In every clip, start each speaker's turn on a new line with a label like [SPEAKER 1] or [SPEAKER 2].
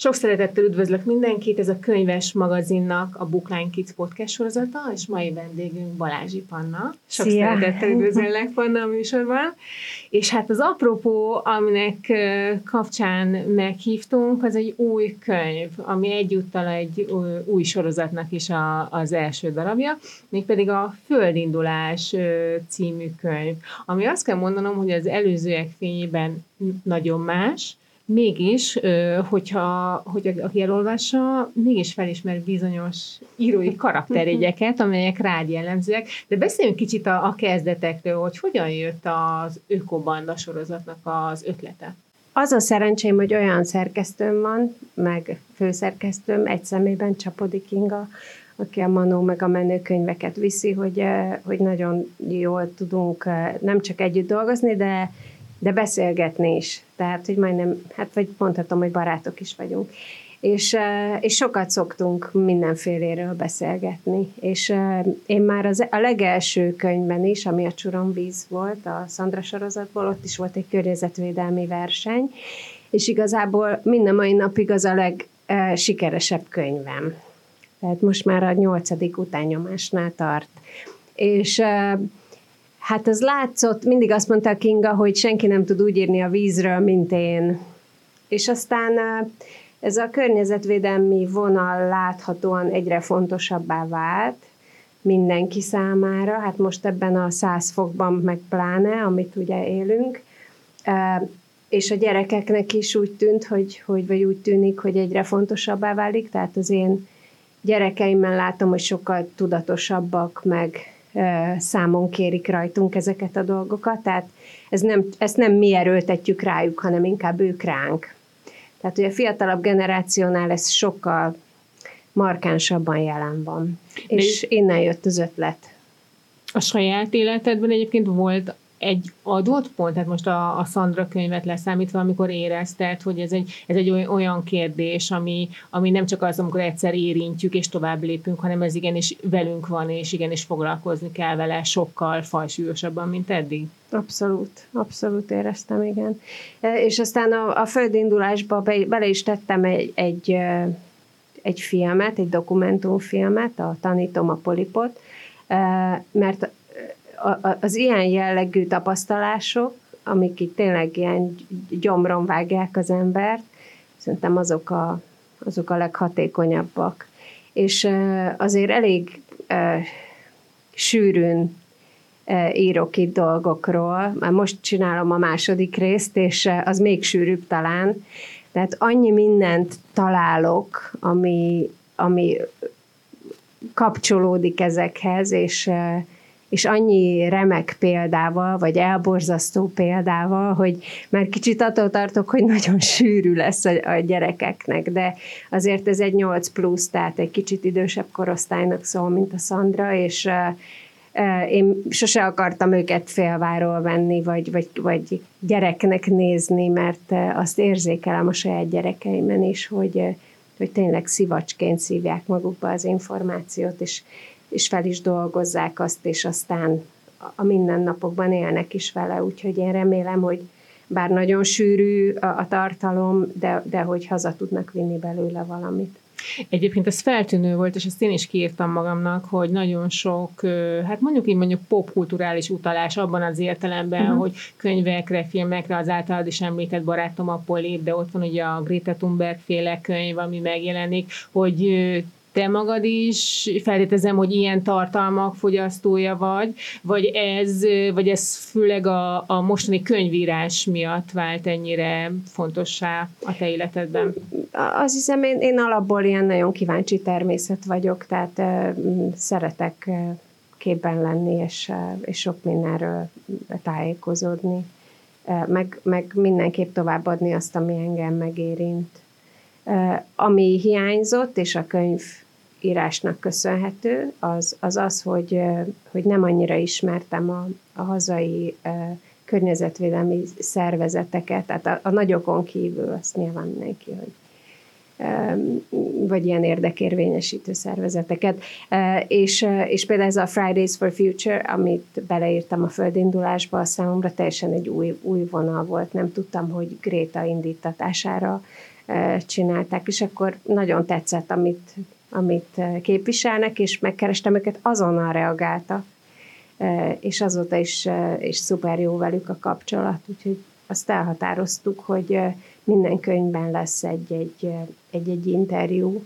[SPEAKER 1] Sok szeretettel üdvözlök mindenkit, ez a könyves magazinnak a Bookline Kids podcast sorozata, és mai vendégünk Balázsi Panna. Sok Szia. szeretettel üdvözöllek Panna a műsorban. És hát az apropó, aminek kapcsán meghívtunk, az egy új könyv, ami egyúttal egy új sorozatnak is a, az első darabja, mégpedig a Földindulás című könyv, ami azt kell mondanom, hogy az előzőek fényében nagyon más, mégis, hogyha, hogy aki elolvassa, mégis felismer bizonyos írói karakterjegyeket, amelyek rád jellemzőek. De beszéljünk kicsit a, a kezdetekről, hogy hogyan jött az Ökobanda sorozatnak az ötlete.
[SPEAKER 2] Az a szerencsém, hogy olyan szerkesztőm van, meg főszerkesztőm, egy szemében Csapodi Kinga, aki a Manó meg a menőkönyveket viszi, hogy, hogy nagyon jól tudunk nem csak együtt dolgozni, de de beszélgetni is. Tehát, hogy majdnem, hát vagy mondhatom, hogy barátok is vagyunk. És, és sokat szoktunk mindenféléről beszélgetni. És én már az, a legelső könyvben is, ami a Csuromvíz volt, a Szandra sorozatból, ott is volt egy környezetvédelmi verseny, és igazából minden mai napig az a legsikeresebb könyvem. Tehát most már a nyolcadik utánnyomásnál tart. És Hát az látszott, mindig azt mondta Kinga, hogy senki nem tud úgy írni a vízről, mint én. És aztán ez a környezetvédelmi vonal láthatóan egyre fontosabbá vált mindenki számára, hát most ebben a száz fokban meg pláne, amit ugye élünk, és a gyerekeknek is úgy tűnt, hogy, hogy vagy úgy tűnik, hogy egyre fontosabbá válik, tehát az én gyerekeimmel látom, hogy sokkal tudatosabbak, meg számon kérik rajtunk ezeket a dolgokat, tehát ez nem, ezt nem mi erőltetjük rájuk, hanem inkább ők ránk. Tehát, hogy a fiatalabb generációnál ez sokkal markánsabban jelen van. És innen jött az ötlet.
[SPEAKER 1] A saját életedben egyébként volt egy adott pont, tehát most a, a Szandra könyvet leszámítva, amikor érezted, hogy ez egy, ez egy olyan kérdés, ami, ami nem csak az, amikor egyszer érintjük és tovább lépünk, hanem ez igenis velünk van, és igenis foglalkozni kell vele sokkal fajsúlyosabban, mint eddig.
[SPEAKER 2] Abszolút, abszolút éreztem, igen. E, és aztán a, a földindulásba be, bele is tettem egy, egy, egy filmet, egy dokumentumfilmet, a Tanítom a polipot, mert az ilyen jellegű tapasztalások, amik itt tényleg ilyen gyomron vágják az embert, szerintem azok a, azok a leghatékonyabbak. És azért elég sűrűn írok itt dolgokról. Már most csinálom a második részt, és az még sűrűbb talán. Tehát annyi mindent találok, ami, ami kapcsolódik ezekhez, és és annyi remek példával, vagy elborzasztó példával, hogy már kicsit attól tartok, hogy nagyon sűrű lesz a, a gyerekeknek, de azért ez egy 8 plusz, tehát egy kicsit idősebb korosztálynak szól, mint a Szandra, és én sose akartam őket félváról venni, vagy, vagy, vagy gyereknek nézni, mert azt érzékelem a saját gyerekeimen is, hogy, hogy tényleg szivacsként szívják magukba az információt, és és fel is dolgozzák azt, és aztán a mindennapokban élnek is vele, úgyhogy én remélem, hogy bár nagyon sűrű a, a tartalom, de, de hogy haza tudnak vinni belőle valamit.
[SPEAKER 1] Egyébként ez feltűnő volt, és ezt én is kiírtam magamnak, hogy nagyon sok, hát mondjuk így mondjuk popkulturális utalás abban az értelemben, uh-huh. hogy könyvekre, filmekre, az általad is említett barátom a Polip, de ott van ugye a Greta Thunberg féle könyv, ami megjelenik, hogy te magad is feltételezem, hogy ilyen tartalmak fogyasztója vagy, vagy ez, vagy ez főleg a, a mostani könyvírás miatt vált ennyire fontossá a te életedben?
[SPEAKER 2] Azt hiszem, én, én alapból ilyen nagyon kíváncsi természet vagyok, tehát uh, szeretek képben lenni, és, és sok mindenről tájékozódni, uh, meg, meg mindenképp továbbadni azt, ami engem megérint. Ami hiányzott, és a könyv írásnak köszönhető, az az, az hogy, hogy nem annyira ismertem a, a hazai környezetvédelmi szervezeteket, tehát a, a nagyokon kívül azt nyilván mindenki, hogy vagy ilyen érdekérvényesítő szervezeteket. És, és például ez a Fridays for Future, amit beleírtam a földindulásba, a számomra teljesen egy új, új vonal volt. Nem tudtam, hogy Gréta indítatására csinálták, és akkor nagyon tetszett, amit, amit képviselnek, és megkerestem őket, azonnal reagáltak, és azóta is, is szuper jó velük a kapcsolat, úgyhogy azt elhatároztuk, hogy minden könyvben lesz egy-egy, egy-egy interjú,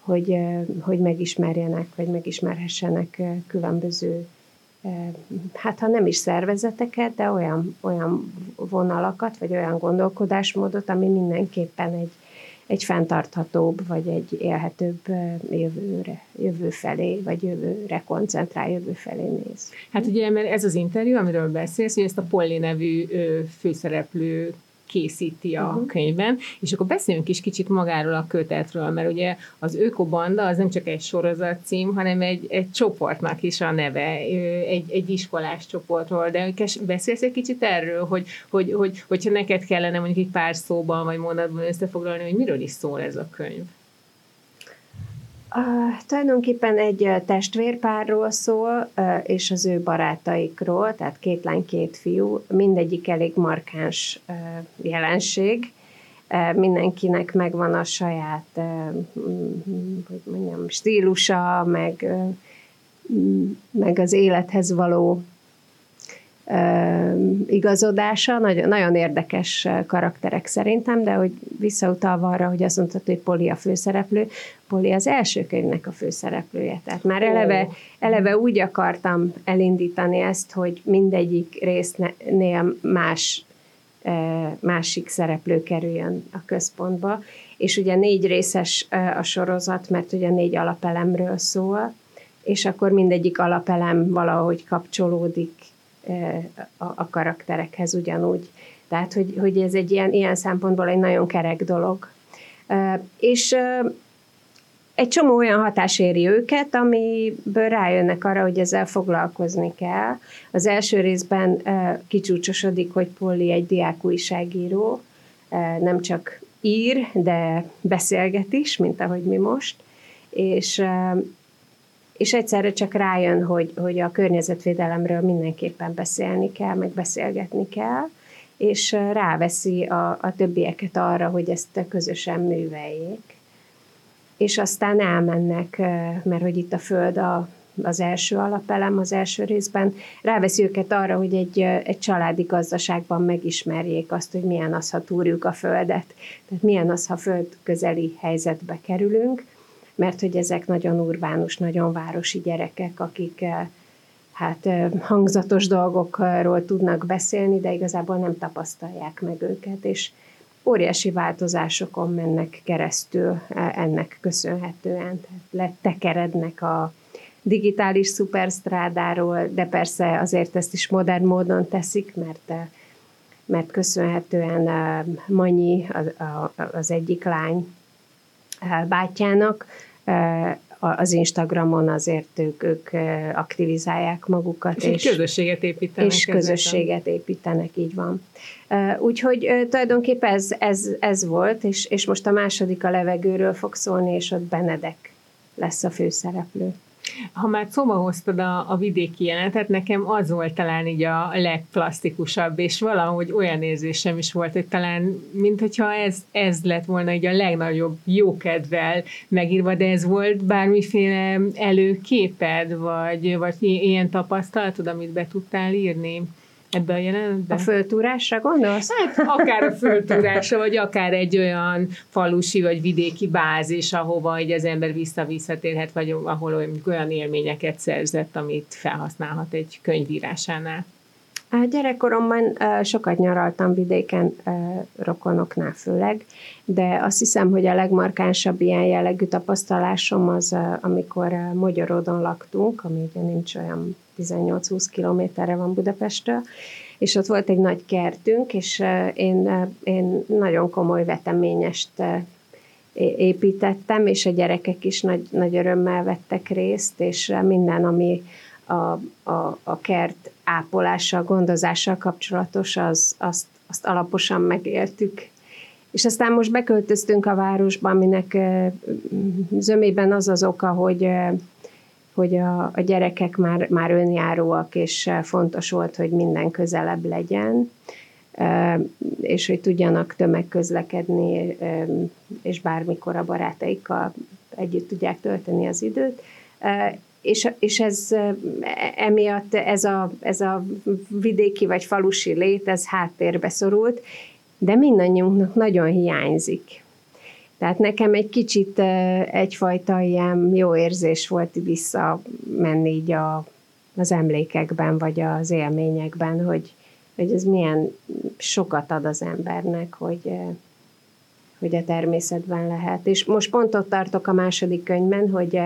[SPEAKER 2] hogy, hogy megismerjenek, vagy megismerhessenek különböző, hát ha nem is szervezeteket, de olyan, olyan vonalakat, vagy olyan gondolkodásmódot, ami mindenképpen egy, egy fenntarthatóbb, vagy egy élhetőbb jövőre, jövő felé, vagy jövőre koncentrál, jövő felé néz.
[SPEAKER 1] Hát ugye, mert ez az interjú, amiről beszélsz, hogy ezt a Polly nevű főszereplő készíti a uh-huh. könyvben, és akkor beszéljünk is kicsit magáról a kötetről, mert ugye az Ökobanda az nem csak egy sorozat cím, hanem egy, egy csoportnak is a neve, egy, egy iskolás csoportról, de beszélsz egy kicsit erről, hogy, hogy, hogy, hogyha neked kellene mondjuk egy pár szóban vagy mondatban összefoglalni, hogy miről is szól ez a könyv?
[SPEAKER 2] Uh, tulajdonképpen egy testvérpárról szól, uh, és az ő barátaikról, tehát két lány, két fiú, mindegyik elég markáns uh, jelenség. Uh, mindenkinek megvan a saját, uh, hogy mondjam, stílusa, meg, uh, meg az élethez való igazodása, nagyon, nagyon érdekes karakterek szerintem, de hogy visszautalva arra, hogy azt mondtad, hogy Poli a főszereplő, Poli az első könyvnek a főszereplője. Tehát már eleve, eleve úgy akartam elindítani ezt, hogy mindegyik résznél más másik szereplő kerüljön a központba. És ugye négy részes a sorozat, mert ugye négy alapelemről szól, és akkor mindegyik alapelem valahogy kapcsolódik a, a karakterekhez ugyanúgy. Tehát, hogy, hogy ez egy ilyen, ilyen szempontból egy nagyon kerek dolog. És egy csomó olyan hatás éri őket, amiből rájönnek arra, hogy ezzel foglalkozni kell. Az első részben kicsúcsosodik, hogy Polly egy diák újságíró, nem csak ír, de beszélget is, mint ahogy mi most, és és egyszerre csak rájön, hogy, hogy a környezetvédelemről mindenképpen beszélni kell, meg beszélgetni kell, és ráveszi a, a többieket arra, hogy ezt közösen műveljék. És aztán elmennek, mert hogy itt a Föld a, az első alapelem az első részben, ráveszi őket arra, hogy egy, egy családi gazdaságban megismerjék azt, hogy milyen az, ha túrjuk a Földet. Tehát milyen az, ha föld közeli helyzetbe kerülünk, mert hogy ezek nagyon urbánus, nagyon városi gyerekek, akik eh, hát eh, hangzatos dolgokról tudnak beszélni, de igazából nem tapasztalják meg őket, és óriási változásokon mennek keresztül eh, ennek köszönhetően. Tehát letekerednek a digitális szuperstrádáról, de persze azért ezt is modern módon teszik, mert mert köszönhetően Manyi, az egyik lány bátyjának, az Instagramon azért ők, ők aktivizálják magukat.
[SPEAKER 1] És, és közösséget építenek.
[SPEAKER 2] És közösséget építenek, így van. Úgyhogy tulajdonképpen ez, ez, ez volt, és, és most a második a levegőről fog szólni, és ott Benedek lesz a főszereplő.
[SPEAKER 1] Ha már szóba hoztad a, a vidéki jelenetet, nekem az volt talán így a legplasztikusabb, és valahogy olyan érzésem is volt, hogy talán, mint hogyha ez, ez lett volna így a legnagyobb jókedvel megírva, de ez volt bármiféle előképed, vagy, vagy ilyen tapasztalatod, amit be tudtál írni? Ebbe a jelenetben?
[SPEAKER 2] A föltúrásra gondolsz?
[SPEAKER 1] Hát akár a föltúrásra, vagy akár egy olyan falusi vagy vidéki bázis, ahova így az ember vissza-visszatérhet, vagy ahol olyan élményeket szerzett, amit felhasználhat egy könyvírásánál.
[SPEAKER 2] A gyerekkoromban sokat nyaraltam vidéken, rokonoknál főleg, de azt hiszem, hogy a legmarkánsabb ilyen jellegű tapasztalásom az, amikor Magyaródon laktunk, ami ugye nincs olyan 18-20 kilométerre van Budapestről, és ott volt egy nagy kertünk, és én, én nagyon komoly veteményest építettem, és a gyerekek is nagy, nagy örömmel vettek részt, és minden, ami a, a, a kert ápolással, gondozással kapcsolatos, az, azt, azt alaposan megéltük. És aztán most beköltöztünk a városba, aminek zömében az az oka, hogy hogy a, a gyerekek már, már önjáróak, és fontos volt, hogy minden közelebb legyen. és hogy tudjanak tömegközlekedni, és bármikor a barátaikkal együtt tudják tölteni az időt. És, és ez emiatt ez a, ez a vidéki vagy falusi lét, ez háttérbe szorult, de mindannyiunknak nagyon hiányzik. Tehát nekem egy kicsit egyfajta ilyen jó érzés volt visszamenni így a, az emlékekben, vagy az élményekben, hogy, hogy ez milyen sokat ad az embernek, hogy, hogy a természetben lehet. És most pont ott tartok a második könyvben, hogy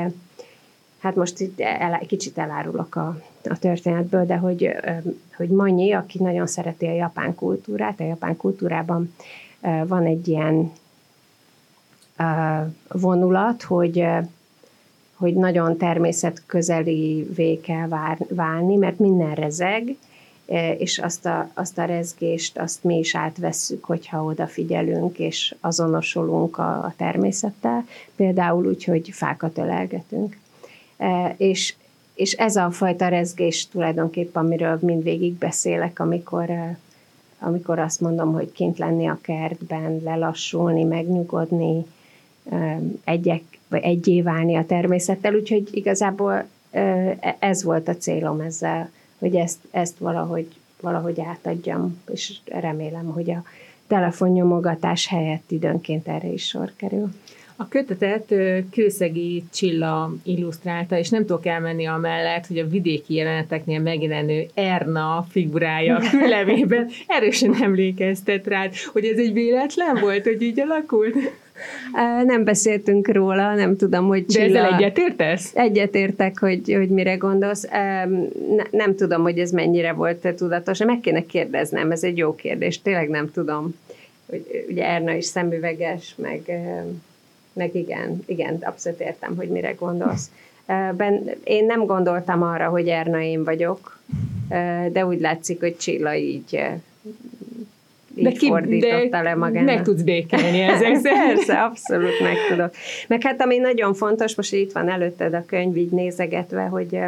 [SPEAKER 2] hát most itt el, kicsit elárulok a, a történetből, de hogy, hogy Manyi, aki nagyon szereti a japán kultúrát, a japán kultúrában van egy ilyen vonulat, hogy hogy nagyon természetközelivé kell válni, mert minden rezeg, és azt a, azt a rezgést, azt mi is átvesszük, hogyha odafigyelünk, és azonosulunk a, a természettel, például úgy, hogy fákat ölelgetünk. És, és ez a fajta rezgés tulajdonképpen, amiről mindvégig beszélek, amikor, amikor azt mondom, hogy kint lenni a kertben, lelassulni, megnyugodni, egyek, vagy egyé válni a természettel, úgyhogy igazából e, ez volt a célom ezzel, hogy ezt, ezt valahogy, valahogy átadjam, és remélem, hogy a telefonnyomogatás helyett időnként erre is sor kerül.
[SPEAKER 1] A kötetet Kőszegi Csilla illusztrálta, és nem tudok elmenni amellett, hogy a vidéki jeleneteknél megjelenő Erna figurája a küllemében erősen emlékeztet rád, hogy ez egy véletlen volt, hogy így alakult?
[SPEAKER 2] Nem beszéltünk róla, nem tudom, hogy
[SPEAKER 1] Csilla... De ezzel egyetértesz?
[SPEAKER 2] Egyetértek, hogy, hogy mire gondolsz. Ne, nem tudom, hogy ez mennyire volt tudatos. Meg kéne kérdeznem, ez egy jó kérdés. Tényleg nem tudom. Ugye Erna is szemüveges, meg, meg igen, igen, abszolút értem, hogy mire gondolsz. Ben, én nem gondoltam arra, hogy Erna én vagyok, de úgy látszik, hogy Csilla így de ki, fordította de le magának.
[SPEAKER 1] Meg tudsz békélni ezek
[SPEAKER 2] Persze, abszolút meg tudok. Meg hát ami nagyon fontos, most itt van előtted a könyv így nézegetve, hogy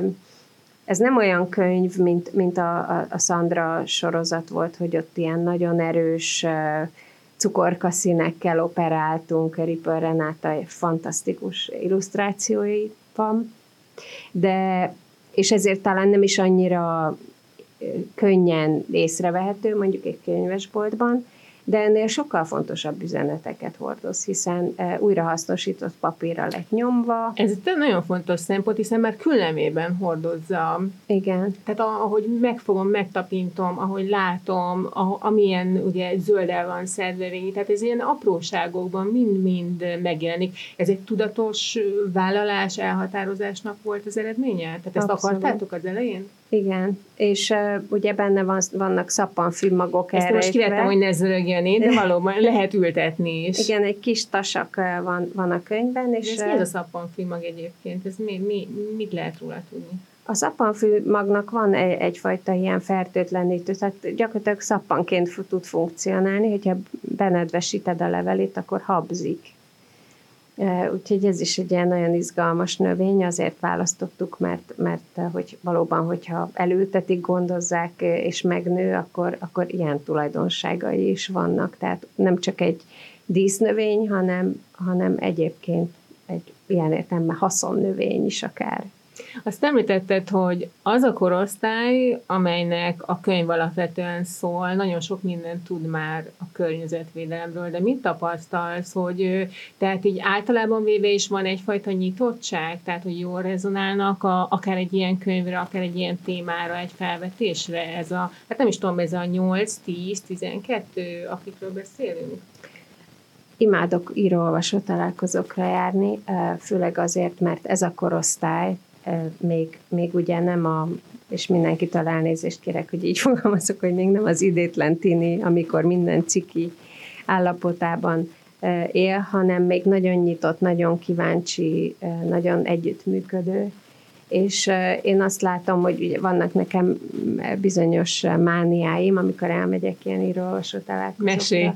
[SPEAKER 2] ez nem olyan könyv, mint, mint a, a, a Sandra sorozat volt, hogy ott ilyen nagyon erős cukorka színekkel operáltunk, Ripper Renáta fantasztikus illusztrációi van, de és ezért talán nem is annyira könnyen észrevehető mondjuk egy könyvesboltban, de ennél sokkal fontosabb üzeneteket hordoz, hiszen e, újrahasznosított papírra lett nyomva.
[SPEAKER 1] Ez egy nagyon fontos szempont, hiszen már küllemében hordozza.
[SPEAKER 2] Igen.
[SPEAKER 1] Tehát ahogy megfogom, megtapintom, ahogy látom, amilyen ugye zöldel van szervelény, tehát ez ilyen apróságokban mind-mind megjelenik. Ez egy tudatos vállalás, elhatározásnak volt az eredménye? Tehát ezt Abszolút. akartátok az elején?
[SPEAKER 2] Igen, és uh, ugye benne van, vannak szappanfűmagok
[SPEAKER 1] Ezt most kivettem, hogy ne zörögjön én, de valóban lehet ültetni is.
[SPEAKER 2] Igen, egy kis tasak van, van a könyvben. És
[SPEAKER 1] de ez mi az a szappanfűmag egyébként? Ez mi, mi, mit lehet róla tudni?
[SPEAKER 2] A szappanfűmagnak van egy, egyfajta ilyen fertőtlenítő, tehát gyakorlatilag szappanként tud funkcionálni, hogyha benedvesíted a levelét, akkor habzik. Úgyhogy ez is egy ilyen nagyon izgalmas növény, azért választottuk, mert, mert hogy valóban, hogyha elültetik, gondozzák és megnő, akkor, akkor ilyen tulajdonságai is vannak. Tehát nem csak egy dísznövény, hanem, hanem egyébként egy ilyen értelemben haszonnövény is akár.
[SPEAKER 1] Azt említetted, hogy az a korosztály, amelynek a könyv alapvetően szól, nagyon sok mindent tud már a környezetvédelemről, de mit tapasztalsz, hogy tehát így általában véve is van egyfajta nyitottság, tehát hogy jól rezonálnak a, akár egy ilyen könyvre, akár egy ilyen témára, egy felvetésre ez a, hát nem is tudom, ez a 8, 10, 12, akikről beszélünk?
[SPEAKER 2] Imádok író-olvasó találkozókra járni, főleg azért, mert ez a korosztály még, még ugye nem a, és mindenkitől elnézést kérek, hogy így fogalmazok, hogy még nem az idétlen tini, amikor minden ciki állapotában él, hanem még nagyon nyitott, nagyon kíváncsi, nagyon együttműködő, és én azt látom, hogy ugye vannak nekem bizonyos mániáim, amikor elmegyek ilyen író-olvasó találkozókra.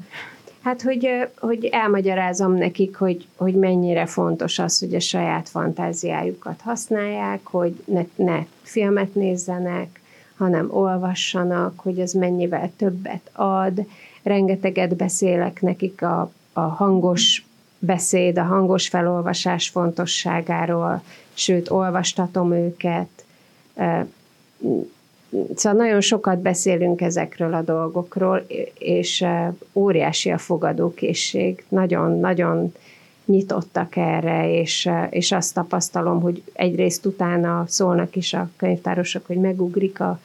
[SPEAKER 2] Hát, hogy, hogy elmagyarázom nekik, hogy, hogy mennyire fontos az, hogy a saját fantáziájukat használják, hogy ne, ne filmet nézzenek, hanem olvassanak, hogy ez mennyivel többet ad. Rengeteget beszélek nekik a, a hangos beszéd, a hangos felolvasás fontosságáról, sőt, olvastatom őket. Szóval nagyon sokat beszélünk ezekről a dolgokról, és óriási a fogadókészség. Nagyon-nagyon nyitottak erre, és, és azt tapasztalom, hogy egyrészt utána szólnak is a könyvtárosok, hogy megugrik a,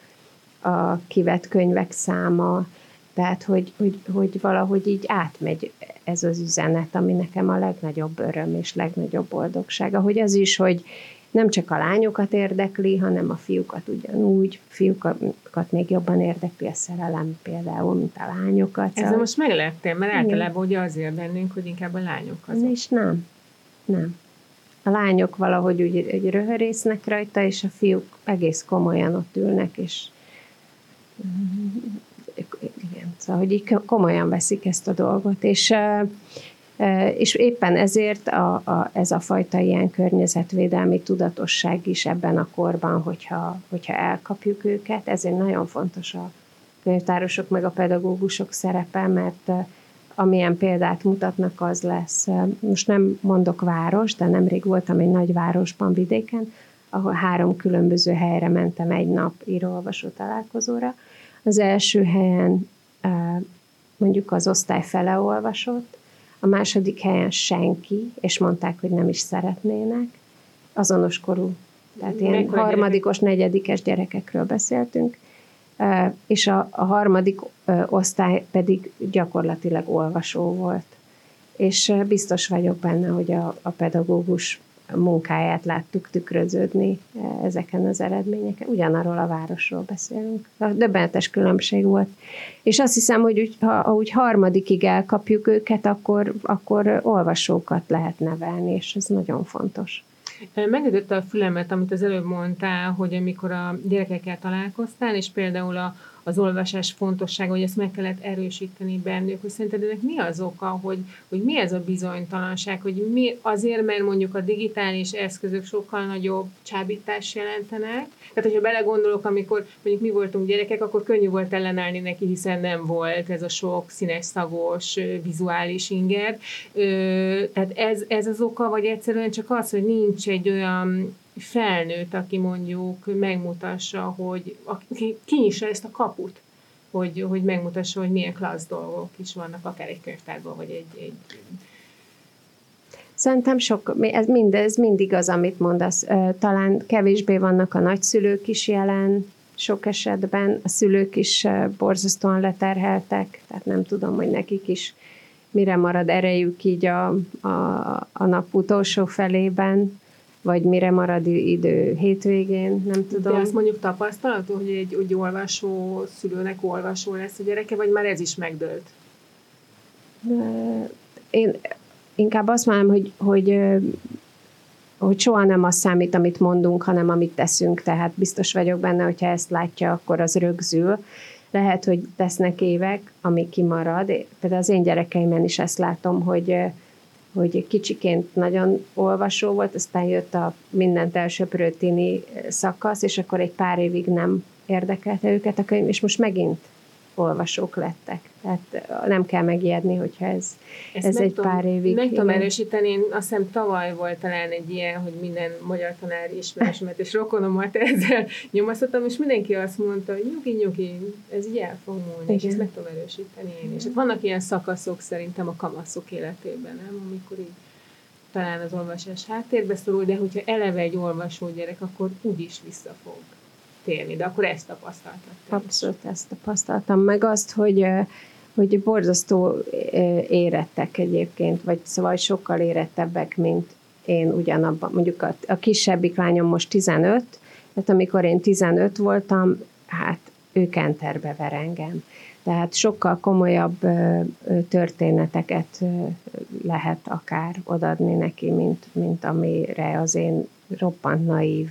[SPEAKER 2] a kivett könyvek száma, tehát hogy, hogy, hogy valahogy így átmegy ez az üzenet, ami nekem a legnagyobb öröm és legnagyobb boldogság. Ahogy az is, hogy nem csak a lányokat érdekli, hanem a fiúkat ugyanúgy, fiúkat még jobban érdekli a szerelem például, mint a lányokat.
[SPEAKER 1] Ezzel szóval... most megleptél, mert általában ugye azért bennünk, hogy inkább a lányok azok.
[SPEAKER 2] És nem, nem. A lányok valahogy úgy, úgy röhörésznek rajta, és a fiúk egész komolyan ott ülnek, és igen, szóval, hogy így komolyan veszik ezt a dolgot, és és éppen ezért a, a, ez a fajta ilyen környezetvédelmi tudatosság is ebben a korban, hogyha, hogyha elkapjuk őket, ezért nagyon fontos a könyvtárosok meg a pedagógusok szerepe, mert amilyen példát mutatnak, az lesz. Most nem mondok város, de nemrég voltam egy nagy városban vidéken, ahol három különböző helyre mentem egy nap író-olvasó találkozóra. Az első helyen mondjuk az osztály fele olvasott, a második helyen senki, és mondták, hogy nem is szeretnének. Azonos korú, tehát ilyen Mekkora harmadikos, gyerek? negyedikes gyerekekről beszéltünk, és a, a harmadik osztály pedig gyakorlatilag olvasó volt. És biztos vagyok benne, hogy a, a pedagógus munkáját láttuk tükröződni eh, ezeken az eredményeken. Ugyanarról a városról beszélünk. A döbbenetes különbség volt. És azt hiszem, hogy úgy, ha úgy harmadikig elkapjuk őket, akkor, akkor olvasókat lehet nevelni, és ez nagyon fontos.
[SPEAKER 1] Megütötte a fülemet, amit az előbb mondtál, hogy amikor a gyerekekkel találkoztál, és például a, az olvasás fontossága, hogy ezt meg kellett erősíteni bennük, hogy szerinted ennek mi az oka, hogy, hogy mi ez a bizonytalanság, hogy mi azért, mert mondjuk a digitális eszközök sokkal nagyobb csábítást jelentenek. Tehát, hogyha belegondolok, amikor mondjuk mi voltunk gyerekek, akkor könnyű volt ellenállni neki, hiszen nem volt ez a sok színes, szagos, vizuális inger. Tehát ez, ez az oka, vagy egyszerűen csak az, hogy nincs egy olyan felnőtt, aki mondjuk megmutassa, hogy kinyissa ezt a kaput, hogy, hogy megmutassa, hogy milyen klassz dolgok is vannak, akár egy könyvtárban, vagy egy, egy
[SPEAKER 2] Szerintem sok, ez mindez mindig az, amit mondasz. Talán kevésbé vannak a nagyszülők is jelen, sok esetben a szülők is borzasztóan leterheltek, tehát nem tudom, hogy nekik is mire marad erejük így a, a, a nap utolsó felében vagy mire marad idő hétvégén, nem tudom.
[SPEAKER 1] De azt mondjuk tapasztalatú, hogy egy úgy olvasó szülőnek olvasó lesz a gyereke, vagy már ez is megdőlt?
[SPEAKER 2] Én inkább azt mondom, hogy, hogy hogy soha nem az számít, amit mondunk, hanem amit teszünk, tehát biztos vagyok benne, hogyha ezt látja, akkor az rögzül. Lehet, hogy tesznek évek, ami kimarad. Például az én gyerekeimen is ezt látom, hogy hogy kicsiként nagyon olvasó volt, aztán jött a mindent elsöprő tini szakasz, és akkor egy pár évig nem érdekelte őket a könyv, és most megint olvasók lettek. Tehát nem kell megijedni, hogyha ez, Ezt ez egy tudom, pár évig...
[SPEAKER 1] Meg tudom erősíteni, én azt hiszem tavaly volt talán egy ilyen, hogy minden magyar tanár ismerősömet és rokonomat ezzel nyomasztottam, és mindenki azt mondta, hogy nyugi, nyugi, ez így el fog múlni, Igen. és ezt meg tudom erősíteni én is. Vannak ilyen szakaszok szerintem a kamaszok életében, nem? Amikor így talán az olvasás háttérbe szorul, de hogyha eleve egy olvasó gyerek, akkor úgyis visszafog térni, de akkor ezt tapasztaltad.
[SPEAKER 2] Abszolút ezt tapasztaltam, meg azt, hogy hogy borzasztó érettek egyébként, vagy szóval sokkal érettebbek, mint én ugyanabban. Mondjuk a, a kisebbik lányom most 15, tehát amikor én 15 voltam, hát ő kenterbe ver engem. Tehát sokkal komolyabb történeteket lehet akár odadni neki, mint, mint amire az én roppant naív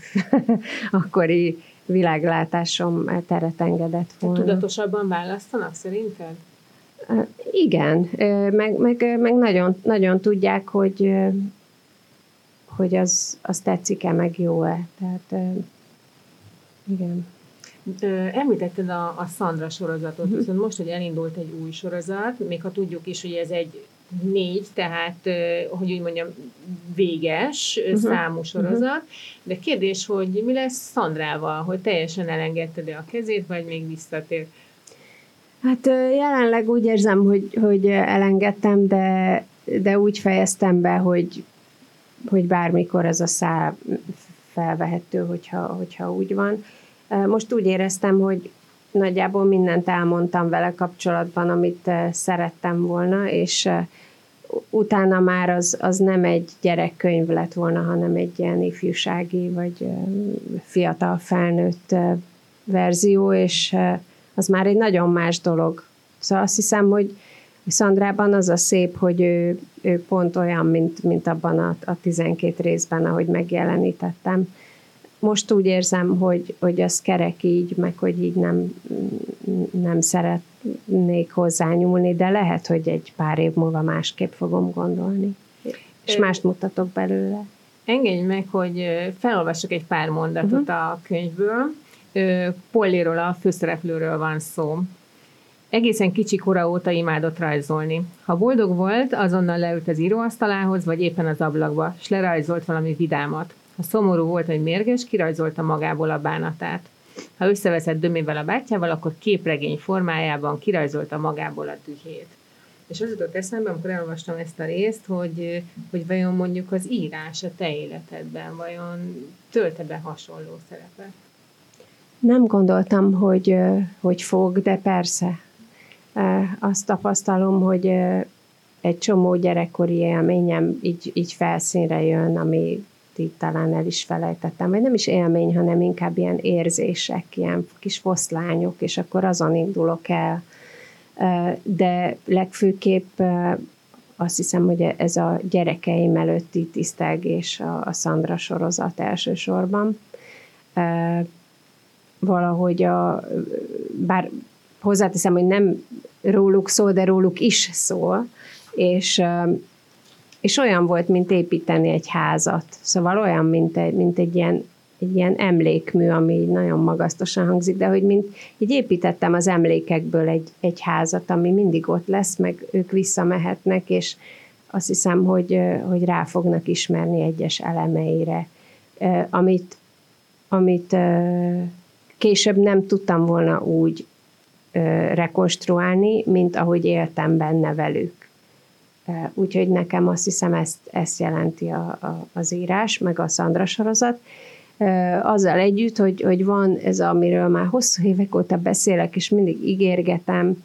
[SPEAKER 2] akkori világlátásom teret engedett volna.
[SPEAKER 1] Tudatosabban választanak szerinted?
[SPEAKER 2] Igen, meg, meg, meg nagyon, nagyon tudják, hogy, hogy az, az tetszik-e, meg jó-e. Tehát igen.
[SPEAKER 1] Említetted a, a Szandra sorozatot, uh-huh. viszont most, hogy elindult egy új sorozat, még ha tudjuk is, hogy ez egy négy, tehát, hogy úgy mondjam, véges uh-huh. számú sorozat, uh-huh. de kérdés, hogy mi lesz Szandrával, hogy teljesen elengedted a kezét, vagy még visszatér?
[SPEAKER 2] Hát jelenleg úgy érzem, hogy, hogy elengedtem, de, de úgy fejeztem be, hogy, hogy bármikor ez a szál felvehető, hogyha, hogyha úgy van. Most úgy éreztem, hogy nagyjából mindent elmondtam vele kapcsolatban, amit szerettem volna, és utána már az, az nem egy gyerekkönyv lett volna, hanem egy ilyen ifjúsági vagy fiatal felnőtt verzió, és az már egy nagyon más dolog. Szóval azt hiszem, hogy Szandrában az a szép, hogy ő, ő pont olyan, mint, mint abban a, a 12 részben, ahogy megjelenítettem. Most úgy érzem, hogy, hogy az kerek így, meg hogy így nem, nem szeretnék hozzányúlni, de lehet, hogy egy pár év múlva másképp fogom gondolni, és mást mutatok belőle.
[SPEAKER 1] Engedj meg, hogy felolvassuk egy pár mondatot uh-huh. a könyvből. Polléról, a főszereplőről van szó. Egészen kicsi kora óta imádott rajzolni. Ha boldog volt, azonnal leült az íróasztalához, vagy éppen az ablakba, s lerajzolt valami vidámat. Ha szomorú volt vagy mérges, kirajzolta magából a bánatát. Ha összeveszett dömével a bátyjával, akkor képregény formájában kirajzolta magából a dühét. És az jutott eszembe, amikor elolvastam ezt a részt, hogy, hogy vajon mondjuk az írás a te életedben, vajon tölte be hasonló szerepet?
[SPEAKER 2] Nem gondoltam, hogy, hogy fog, de persze. Azt tapasztalom, hogy egy csomó gyerekkori élményem így, így felszínre jön, ami így talán el is felejtettem, vagy nem is élmény, hanem inkább ilyen érzések, ilyen kis foszlányok, és akkor azon indulok el. De legfőképp azt hiszem, hogy ez a gyerekeim előtti tisztelgés a, Szandra sorozat elsősorban valahogy a, bár hozzáteszem, hogy nem róluk szól, de róluk is szól, és, és olyan volt, mint építeni egy házat. Szóval olyan, mint egy, mint egy ilyen egy ilyen emlékmű, ami nagyon magasztosan hangzik, de hogy mint így építettem az emlékekből egy, egy házat, ami mindig ott lesz, meg ők visszamehetnek, és azt hiszem, hogy, hogy rá fognak ismerni egyes elemeire, amit, amit Később nem tudtam volna úgy rekonstruálni, mint ahogy éltem benne velük. Úgyhogy nekem azt hiszem ezt, ezt jelenti a, a, az írás, meg a Szandra sorozat. Azzal együtt, hogy, hogy van ez, amiről már hosszú évek óta beszélek, és mindig ígérgetem,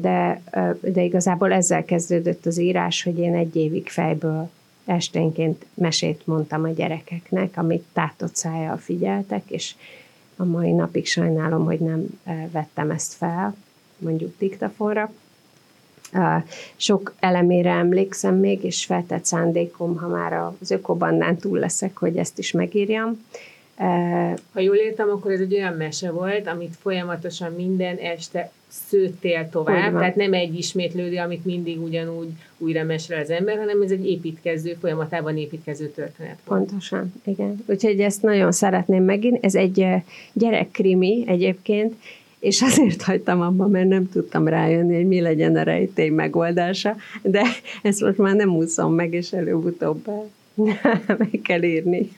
[SPEAKER 2] de, de igazából ezzel kezdődött az írás, hogy én egy évig fejből esténként mesét mondtam a gyerekeknek, amit tátott szájjal figyeltek, és a mai napig sajnálom, hogy nem vettem ezt fel, mondjuk diktafonra. Sok elemére emlékszem még, és feltett szándékom, ha már az ökobandán túl leszek, hogy ezt is megírjam.
[SPEAKER 1] Ha jól értem, akkor ez egy olyan mese volt, amit folyamatosan minden este szőttél tovább, tehát nem egy ismétlődő, amit mindig ugyanúgy újra mesre az ember, hanem ez egy építkező, folyamatában építkező történet.
[SPEAKER 2] Volt. Pontosan, igen. Úgyhogy ezt nagyon szeretném megint. Ez egy gyerekkrimi egyébként, és azért hagytam abba, mert nem tudtam rájönni, hogy mi legyen a rejtély megoldása, de ezt most már nem úszom meg, és előbb-utóbb meg kell írni.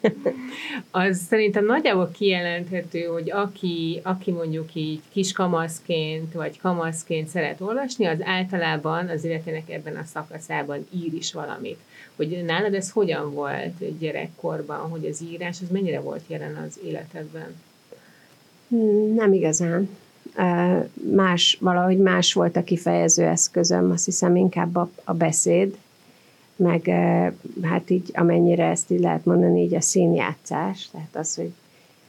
[SPEAKER 1] Az szerintem nagyjából kijelenthető, hogy aki, aki mondjuk így kis kamaszként, vagy kamaszként szeret olvasni, az általában az életének ebben a szakaszában ír is valamit. Hogy nálad ez hogyan volt gyerekkorban, hogy az írás, az mennyire volt jelen az életedben?
[SPEAKER 2] Nem igazán. Más, valahogy más volt a kifejező eszközöm, azt hiszem inkább a, a beszéd, meg hát így amennyire ezt így lehet mondani, így a színjátszás, tehát az, hogy,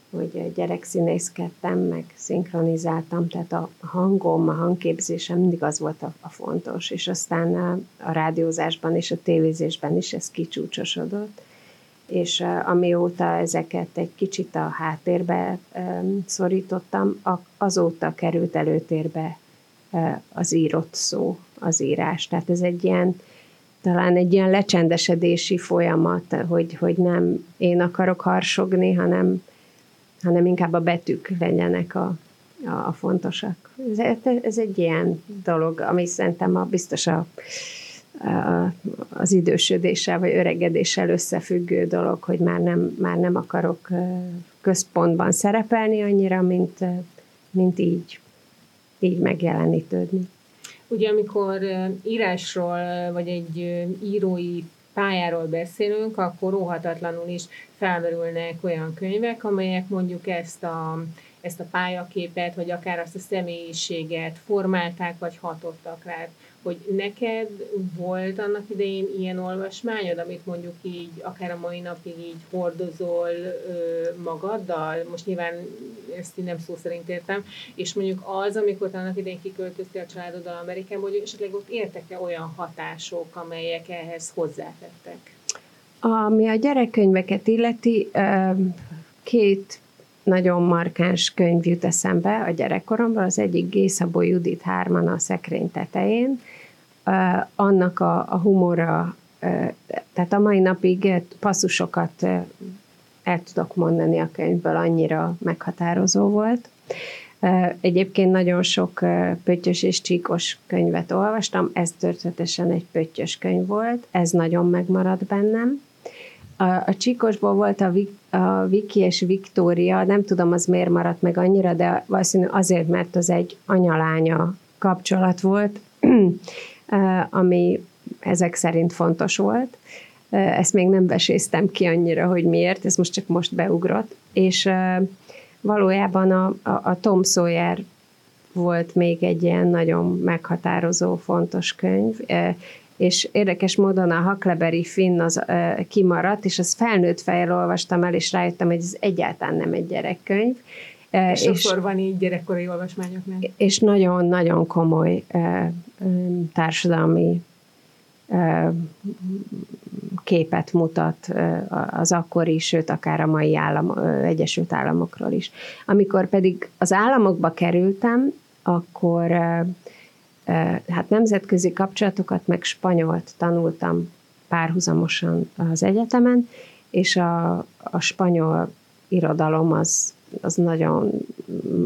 [SPEAKER 2] hogy gyerekszínészkedtem, meg szinkronizáltam, tehát a hangom, a hangképzésem mindig az volt a, a fontos, és aztán a, a rádiózásban és a tévézésben is ez kicsúcsosodott, és amióta ezeket egy kicsit a háttérbe szorítottam, azóta került előtérbe az írott szó, az írás. Tehát ez egy ilyen talán egy ilyen lecsendesedési folyamat, hogy, hogy nem én akarok harsogni, hanem hanem inkább a betűk legyenek a, a, fontosak. Ez, ez egy ilyen dolog, ami szerintem a, biztos a, az idősödéssel vagy öregedéssel összefüggő dolog, hogy már nem, már nem akarok központban szerepelni annyira, mint, mint így, így megjelenítődni.
[SPEAKER 1] Ugye amikor írásról, vagy egy írói pályáról beszélünk, akkor óhatatlanul is felmerülnek olyan könyvek, amelyek mondjuk ezt a, ezt a pályaképet, vagy akár azt a személyiséget formálták, vagy hatottak rá hogy neked volt annak idején ilyen olvasmányod, amit mondjuk így, akár a mai napig így hordozol ö, magaddal, most nyilván ezt én nem szó szerint értem, és mondjuk az, amikor annak idején kiköltöztél a családoddal Amerikába, hogy esetleg ott értek-e olyan hatások, amelyek ehhez hozzátettek?
[SPEAKER 2] Ami a gyerekkönyveket illeti, két nagyon markáns könyv jut eszembe a gyerekkoromban. Az egyik Gészabó Judit Hárman a szekrény tetején, annak a, a humora, tehát a mai napig passzusokat el tudok mondani a könyvből, annyira meghatározó volt. Egyébként nagyon sok pöttyös és csíkos könyvet olvastam, ez történetesen egy pöttyös könyv volt, ez nagyon megmaradt bennem. A, a csíkosból volt a, a Viki és Viktória, nem tudom, az miért maradt meg annyira, de valószínű azért, mert az egy anyalánya kapcsolat volt, ami ezek szerint fontos volt. Ezt még nem veséztem ki annyira, hogy miért, ez most csak most beugrott. És valójában a, a, a Tom Sawyer volt még egy ilyen nagyon meghatározó, fontos könyv, és érdekes módon a Huckleberry Finn az kimaradt, és az felnőtt fejjel olvastam el, és rájöttem, hogy ez egyáltalán nem egy gyerekkönyv,
[SPEAKER 1] és sokszor van így gyerekkori olvasmányoknál.
[SPEAKER 2] És nagyon-nagyon komoly társadalmi képet mutat az akkori, sőt akár a mai állam, Egyesült Államokról is. Amikor pedig az államokba kerültem, akkor hát nemzetközi kapcsolatokat, meg spanyolt tanultam párhuzamosan az egyetemen, és a, a spanyol irodalom az az nagyon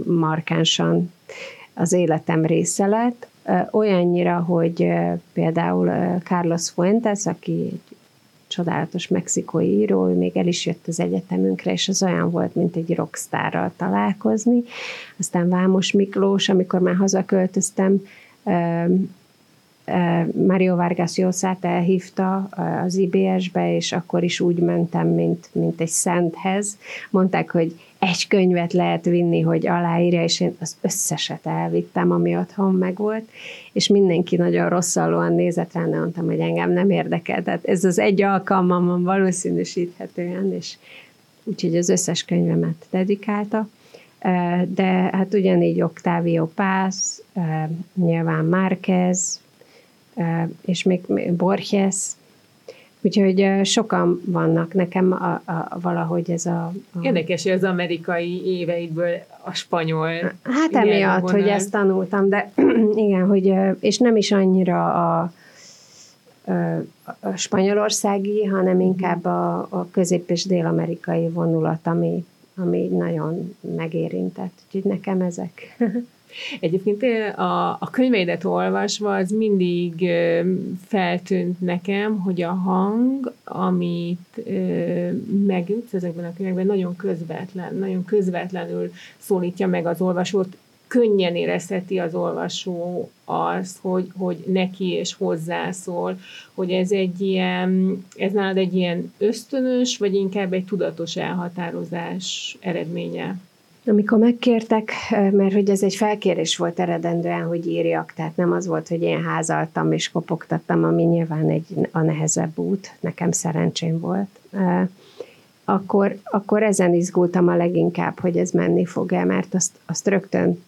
[SPEAKER 2] markánsan az életem része lett. Olyannyira, hogy például Carlos Fuentes, aki egy csodálatos mexikói író, ő még el is jött az egyetemünkre, és az olyan volt, mint egy rockstárral találkozni. Aztán Vámos Miklós, amikor már hazaköltöztem, Mario Vargas Llosát elhívta az IBS-be, és akkor is úgy mentem, mint, mint egy szenthez. Mondták, hogy egy könyvet lehet vinni, hogy aláírja, és én az összeset elvittem, ami otthon megvolt, és mindenki nagyon rosszalóan nézett rá, de mondtam, hogy engem nem érdekel. Tehát ez az egy alkalmam valószínűsíthetően, és úgyhogy az összes könyvemet dedikálta. De hát ugyanígy Octavio Paz, nyilván Márquez, és még Borges, Úgyhogy sokan vannak nekem a, a, valahogy ez a, a...
[SPEAKER 1] Érdekes, hogy az amerikai éveidből a spanyol...
[SPEAKER 2] Hát emiatt, vonal. hogy ezt tanultam, de igen, hogy és nem is annyira a, a spanyolországi, hanem inkább a, a közép- és dél-amerikai vonulat, ami, ami nagyon megérintett. Úgyhogy nekem ezek.
[SPEAKER 1] Egyébként a, a könyveidet olvasva az mindig feltűnt nekem, hogy a hang, amit megütsz ezekben a könyvekben, nagyon közvetlen, nagyon közvetlenül szólítja meg az olvasót, könnyen érezheti az olvasó azt, hogy, hogy neki és hozzászól, hogy ez egy ilyen, ez nálad egy ilyen ösztönös, vagy inkább egy tudatos elhatározás eredménye?
[SPEAKER 2] Amikor megkértek, mert hogy ez egy felkérés volt eredendően, hogy írjak, tehát nem az volt, hogy én házaltam és kopogtattam, ami nyilván egy a nehezebb út, nekem szerencsém volt. Akkor, akkor ezen izgultam a leginkább, hogy ez menni fog-e, mert azt, azt rögtön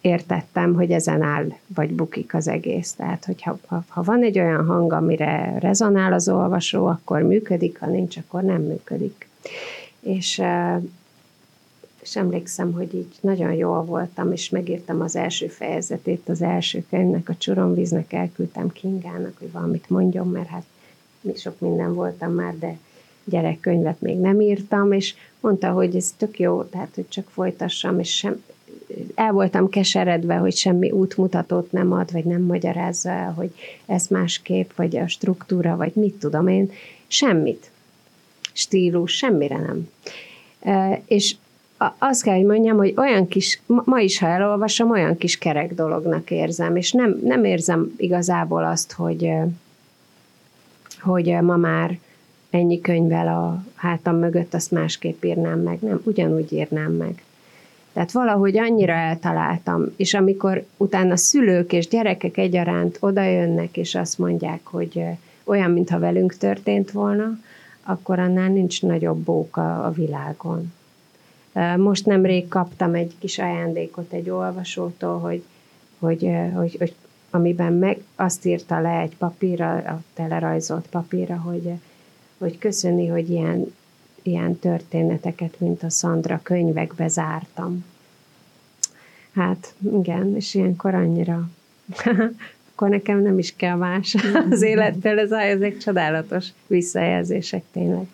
[SPEAKER 2] értettem, hogy ezen áll, vagy bukik az egész. Tehát, hogyha ha, ha van egy olyan hang, amire rezonál az olvasó, akkor működik, ha nincs, akkor nem működik. És és emlékszem, hogy így nagyon jól voltam, és megírtam az első fejezetét az első könyvnek, a Csuromvíznek, elküldtem Kingának, hogy valamit mondjon, mert hát mi sok minden voltam már, de gyerekkönyvet még nem írtam, és mondta, hogy ez tök jó, tehát hogy csak folytassam, és sem, el voltam keseredve, hogy semmi útmutatót nem ad, vagy nem magyarázza el, hogy ez másképp, vagy a struktúra, vagy mit tudom én, semmit. Stílus, semmire nem. És azt kell, hogy mondjam, hogy olyan kis, ma is, ha elolvasom, olyan kis kerek dolognak érzem, és nem, nem érzem igazából azt, hogy, hogy ma már ennyi könyvvel a hátam mögött azt másképp írnám meg, nem, ugyanúgy írnám meg. Tehát valahogy annyira eltaláltam, és amikor utána szülők és gyerekek egyaránt odajönnek, és azt mondják, hogy olyan, mintha velünk történt volna, akkor annál nincs nagyobb bóka a világon. Most nemrég kaptam egy kis ajándékot egy olvasótól, hogy, hogy, hogy, hogy amiben meg azt írta le egy papírra, a telerajzolt papírra, hogy, hogy köszöni, hogy ilyen, ilyen történeteket, mint a Szandra könyvekbe zártam. Hát igen, és ilyenkor annyira akkor nekem nem is kell más az élettel, ez ezek csodálatos visszajelzések tényleg.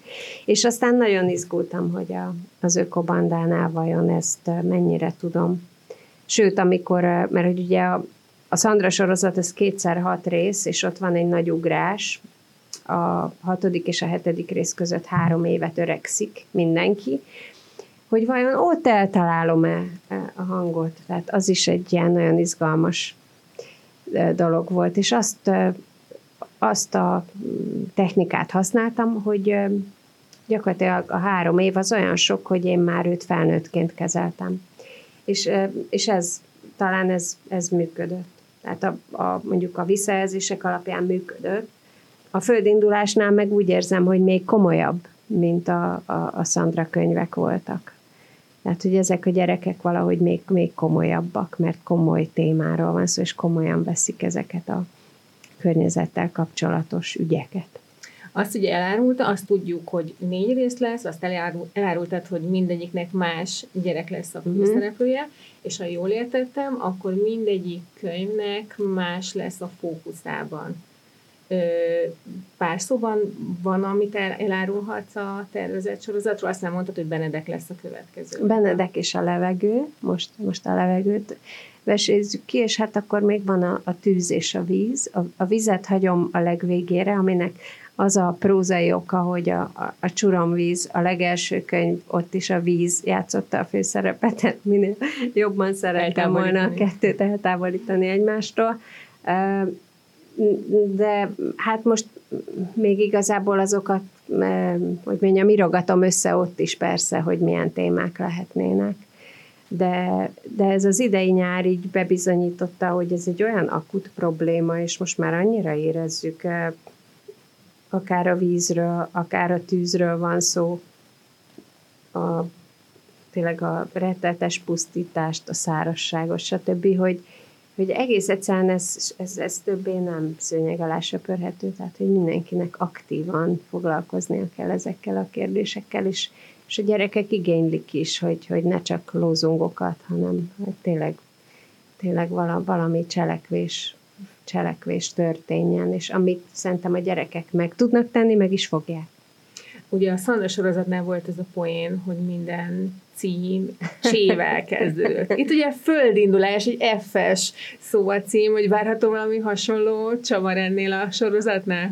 [SPEAKER 2] És aztán nagyon izgultam, hogy a, az ökobandánál vajon ezt mennyire tudom. Sőt, amikor, mert hogy ugye a, a Szandra sorozat, ez kétszer hat rész, és ott van egy nagy ugrás, a hatodik és a hetedik rész között három évet öregszik mindenki, hogy vajon ott eltalálom-e a hangot. Tehát az is egy ilyen nagyon izgalmas dolog volt, és azt, azt a technikát használtam, hogy gyakorlatilag a három év az olyan sok, hogy én már őt felnőttként kezeltem. És, és ez, talán ez, ez működött. Tehát a, a, mondjuk a visszajelzések alapján működött. A földindulásnál meg úgy érzem, hogy még komolyabb, mint a, a, a Szandra könyvek voltak. Tehát, hogy ezek a gyerekek valahogy még, még komolyabbak, mert komoly témáról van szó, és komolyan veszik ezeket a környezettel kapcsolatos ügyeket.
[SPEAKER 1] Azt ugye elárulta, azt tudjuk, hogy négy rész lesz, azt elárul, elárultad, hogy mindegyiknek más gyerek lesz a mhm. főszereplője, uh-huh. és ha jól értettem, akkor mindegyik könyvnek más lesz a fókuszában pár szóban van, amit el, elárulhatsz a tervezett sorozatról? Azt nem mondtad, hogy Benedek lesz a következő.
[SPEAKER 2] Benedek és a levegő, most, most a levegőt vesézzük ki, és hát akkor még van a, a tűz és a víz. A, a vizet hagyom a legvégére, aminek az a prózai oka, hogy a, a, a Csuromvíz, a legelső könyv, ott is a víz játszotta a főszerepet, minél jobban szerettem volna a kettőt eltávolítani egymástól de hát most még igazából azokat, hogy mondjam, irogatom össze ott is persze, hogy milyen témák lehetnének. De, de ez az idei nyár így bebizonyította, hogy ez egy olyan akut probléma, és most már annyira érezzük, akár a vízről, akár a tűzről van szó, a, tényleg a rettetes pusztítást, a szárasságot, stb., hogy, hogy egész egyszerűen ez, ez, ez többé nem szőnyeg alá söpörhető, tehát hogy mindenkinek aktívan foglalkoznia kell ezekkel a kérdésekkel, és, és a gyerekek igénylik is, hogy, hogy ne csak lózungokat, hanem hogy tényleg, tényleg valami cselekvés, cselekvés történjen, és amit szerintem a gyerekek meg tudnak tenni, meg is fogják.
[SPEAKER 1] Ugye a Szandra sorozatnál volt ez a poén, hogy minden cím csével kezdődött. Itt ugye földindulás, egy F-es szó a cím, hogy várható valami hasonló csavar ennél a sorozatnál?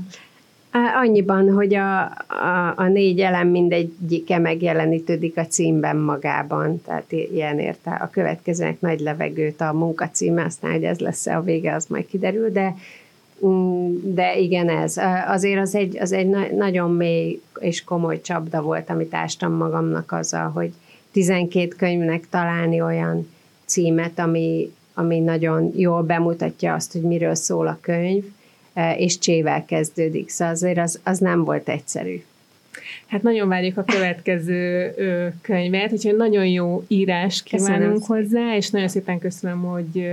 [SPEAKER 2] Annyiban, hogy a, a, a négy elem mindegyike megjelenítődik a címben magában, tehát ilyen érte. A következőnek nagy levegőt a munkacíme, aztán, hogy ez lesz a vége, az majd kiderül, de de igen, ez. Azért az egy, az egy nagyon mély és komoly csapda volt, amit ástam magamnak azzal, hogy 12 könyvnek találni olyan címet, ami, ami nagyon jól bemutatja azt, hogy miről szól a könyv, és csével kezdődik. Szóval azért az, az nem volt egyszerű.
[SPEAKER 1] Hát nagyon várjuk a következő könyvet, úgyhogy nagyon jó írás kívánunk köszönöm. hozzá, és nagyon szépen köszönöm, hogy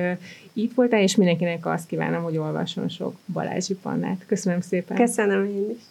[SPEAKER 1] itt voltál, és mindenkinek azt kívánom, hogy olvasson sok Balázsi Pannát. Köszönöm szépen.
[SPEAKER 2] Köszönöm én is.